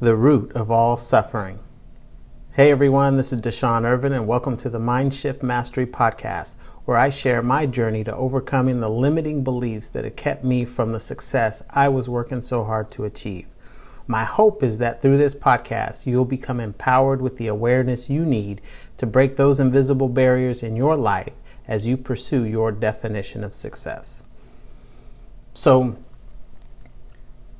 the root of all suffering. Hey everyone, this is Deshaun Irvin, and welcome to the Mind Shift Mastery Podcast, where I share my journey to overcoming the limiting beliefs that have kept me from the success I was working so hard to achieve. My hope is that through this podcast, you'll become empowered with the awareness you need to break those invisible barriers in your life as you pursue your definition of success. So,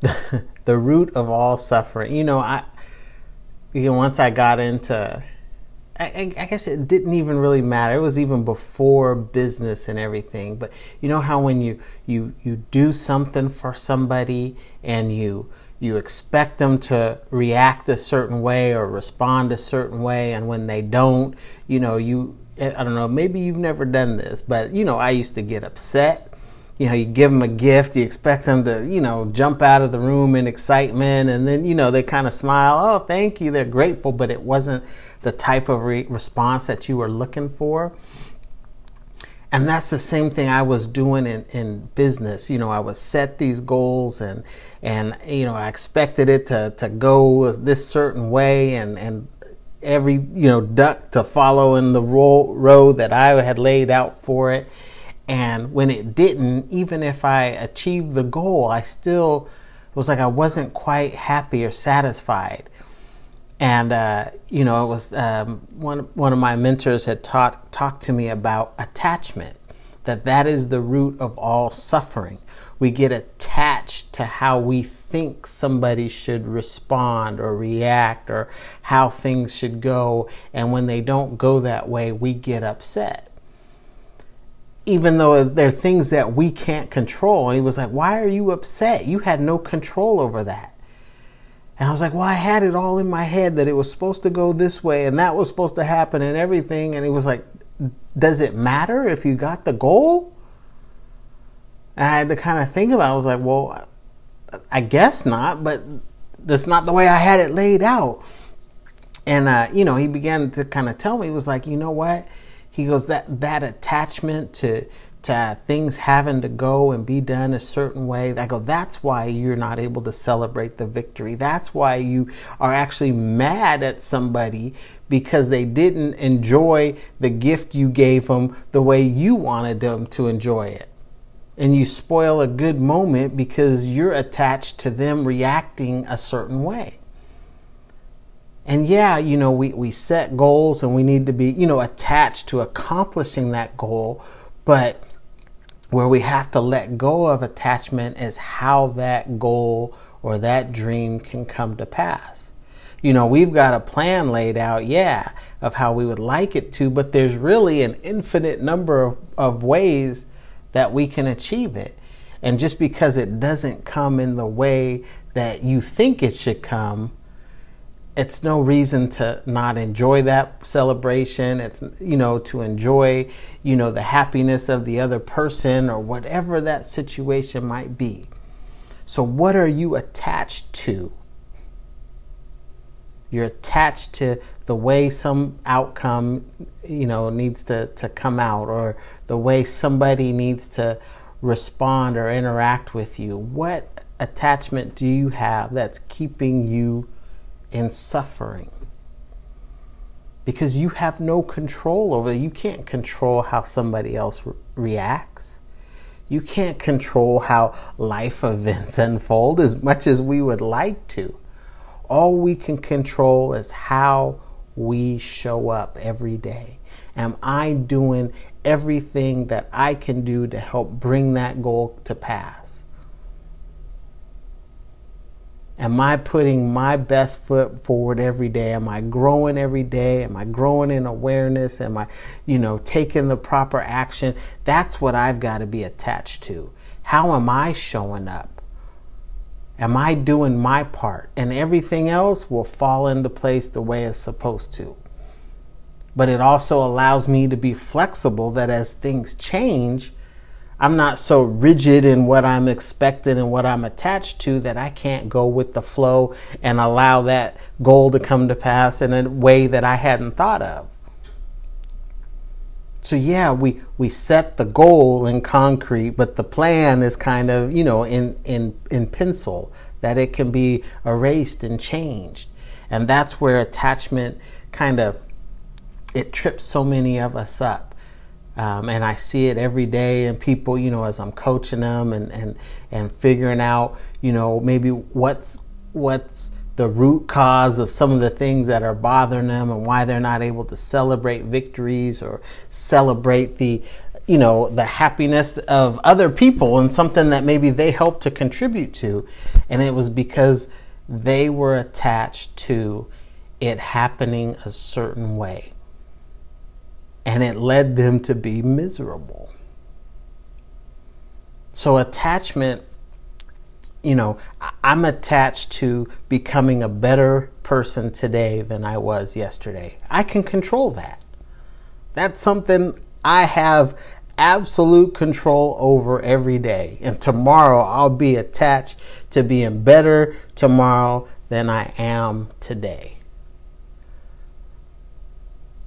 the root of all suffering. You know, I you know, once I got into I, I, guess it didn't even really matter. It was even before business and everything. But you know how when you you you do something for somebody and you you expect them to react a certain way or respond a certain way, and when they don't, you know, you I don't know. Maybe you've never done this, but you know, I used to get upset you know, you give them a gift, you expect them to, you know, jump out of the room in excitement, and then, you know, they kind of smile, oh, thank you, they're grateful, but it wasn't the type of re- response that you were looking for. And that's the same thing I was doing in, in business. You know, I would set these goals and, and, you know, I expected it to, to go this certain way and, and every, you know, duck to follow in the ro- road that I had laid out for it and when it didn't, even if I achieved the goal, I still was like I wasn't quite happy or satisfied. And uh, you know, it was um, one one of my mentors had taught talked to me about attachment. That that is the root of all suffering. We get attached to how we think somebody should respond or react or how things should go, and when they don't go that way, we get upset even though there are things that we can't control. he was like, Why are you upset? You had no control over that. And I was like, Well, I had it all in my head that it was supposed to go this way and that was supposed to happen and everything. And he was like, Does it matter if you got the goal? And I had to kind of think about it. I was like, Well, I guess not, but that's not the way I had it laid out. And, uh, you know, he began to kind of tell me, he was like, You know what? He goes that that attachment to to things having to go and be done a certain way. I go, that's why you're not able to celebrate the victory. That's why you are actually mad at somebody because they didn't enjoy the gift you gave them the way you wanted them to enjoy it. And you spoil a good moment because you're attached to them reacting a certain way. And yeah, you know, we, we set goals and we need to be, you know, attached to accomplishing that goal. But where we have to let go of attachment is how that goal or that dream can come to pass. You know, we've got a plan laid out, yeah, of how we would like it to, but there's really an infinite number of, of ways that we can achieve it. And just because it doesn't come in the way that you think it should come, it's no reason to not enjoy that celebration. It's, you know, to enjoy, you know, the happiness of the other person or whatever that situation might be. So, what are you attached to? You're attached to the way some outcome, you know, needs to, to come out or the way somebody needs to respond or interact with you. What attachment do you have that's keeping you? And suffering because you have no control over it. You can't control how somebody else re- reacts. You can't control how life events unfold as much as we would like to. All we can control is how we show up every day. Am I doing everything that I can do to help bring that goal to pass? Am I putting my best foot forward every day? Am I growing every day? Am I growing in awareness? Am I, you know, taking the proper action? That's what I've got to be attached to. How am I showing up? Am I doing my part? And everything else will fall into place the way it's supposed to. But it also allows me to be flexible that as things change, I'm not so rigid in what I'm expected and what I'm attached to that I can't go with the flow and allow that goal to come to pass in a way that I hadn't thought of. So yeah, we, we set the goal in concrete, but the plan is kind of, you know, in, in, in pencil. that it can be erased and changed. And that's where attachment kind of it trips so many of us up. Um, and I see it every day in people, you know, as I'm coaching them and, and, and figuring out, you know, maybe what's what's the root cause of some of the things that are bothering them and why they're not able to celebrate victories or celebrate the you know the happiness of other people and something that maybe they helped to contribute to. And it was because they were attached to it happening a certain way and it led them to be miserable so attachment you know, I'm attached to becoming a better person today than I was yesterday. I can control that. That's something I have absolute control over every day. And tomorrow I'll be attached to being better tomorrow than I am today.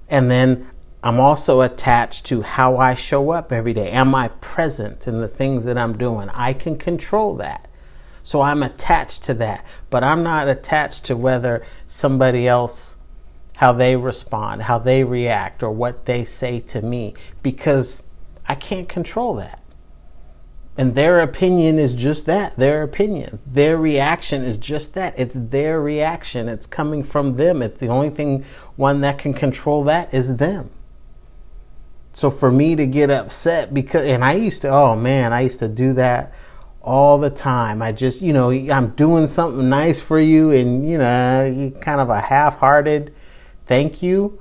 And then I'm also attached to how I show up every day. Am I present in the things that I'm doing? I can control that. So I'm attached to that, but I'm not attached to whether somebody else, how they respond, how they react, or what they say to me, because I can't control that. And their opinion is just that their opinion. Their reaction is just that. It's their reaction. It's coming from them. It's the only thing one that can control that is them. So for me to get upset because, and I used to, oh man, I used to do that all the time. I just, you know, I'm doing something nice for you and, you know, kind of a half hearted thank you.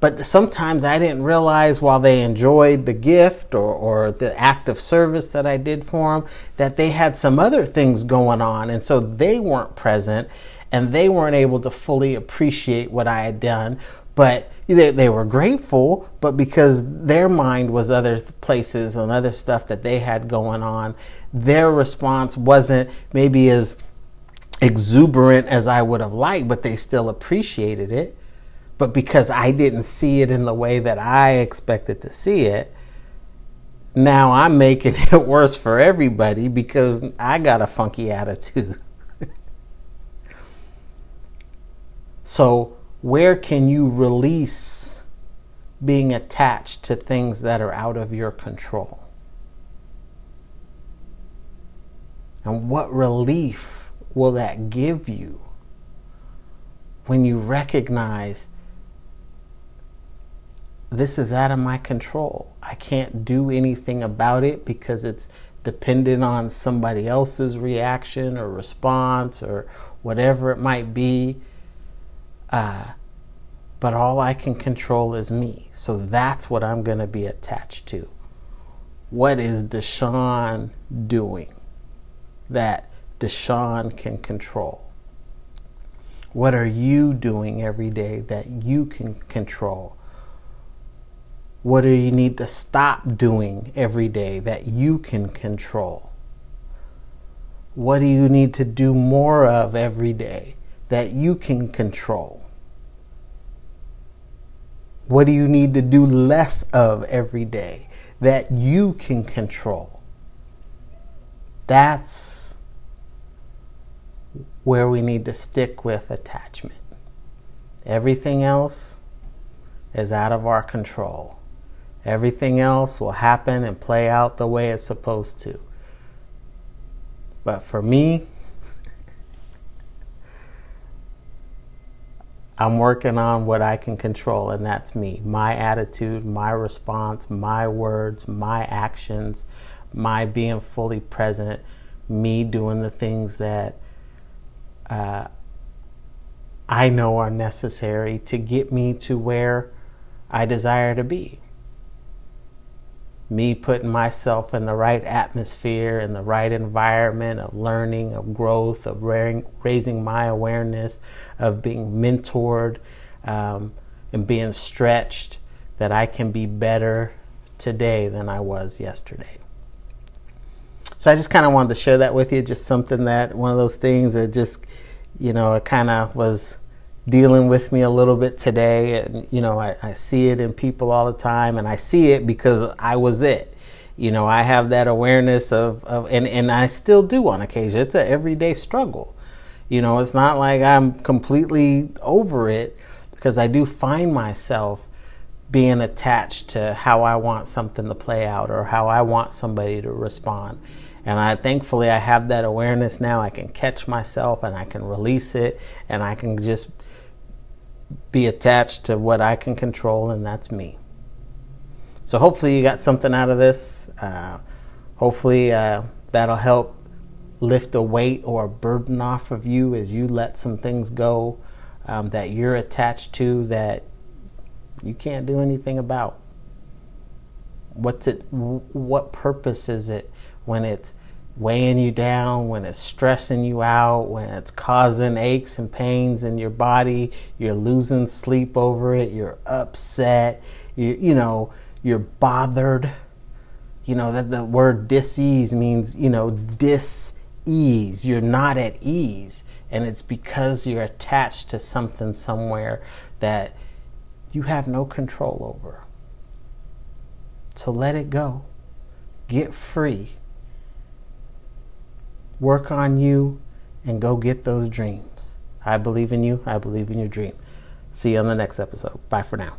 But sometimes I didn't realize while they enjoyed the gift or, or the act of service that I did for them that they had some other things going on. And so they weren't present and they weren't able to fully appreciate what I had done. But they, they were grateful, but because their mind was other places and other stuff that they had going on, their response wasn't maybe as exuberant as I would have liked, but they still appreciated it. But because I didn't see it in the way that I expected to see it, now I'm making it worse for everybody because I got a funky attitude. so, where can you release being attached to things that are out of your control? And what relief will that give you when you recognize this is out of my control? I can't do anything about it because it's dependent on somebody else's reaction or response or whatever it might be. Uh, but all I can control is me. So that's what I'm going to be attached to. What is Deshaun doing? that Deshaun can control? What are you doing every day that you can control? What do you need to stop doing every day that you can control? What do you need to do more of every day that you can control? What do you need to do less of every day that you can control? That's where we need to stick with attachment. Everything else is out of our control. Everything else will happen and play out the way it's supposed to. But for me, I'm working on what I can control, and that's me. My attitude, my response, my words, my actions, my being fully present, me doing the things that uh, I know are necessary to get me to where I desire to be. Me putting myself in the right atmosphere, in the right environment of learning, of growth, of raising my awareness, of being mentored um, and being stretched, that I can be better today than I was yesterday. So I just kind of wanted to share that with you. Just something that one of those things that just, you know, it kind of was dealing with me a little bit today. And, you know, I, I see it in people all the time, and I see it because I was it. You know, I have that awareness of, of and, and I still do on occasion. It's an everyday struggle. You know, it's not like I'm completely over it because I do find myself being attached to how I want something to play out or how I want somebody to respond. And I thankfully I have that awareness now. I can catch myself and I can release it and I can just be attached to what I can control, and that's me. So hopefully you got something out of this. Uh, hopefully uh, that'll help lift a weight or a burden off of you as you let some things go um, that you're attached to that you can't do anything about. What's it? What purpose is it when it's weighing you down, when it's stressing you out, when it's causing aches and pains in your body, you're losing sleep over it, you're upset, you you know, you're bothered. You know that the word dis-ease means, you know, dis-ease. You're not at ease. And it's because you're attached to something somewhere that you have no control over. So let it go. Get free work on you, and go get those dreams. I believe in you. I believe in your dream. See you on the next episode. Bye for now.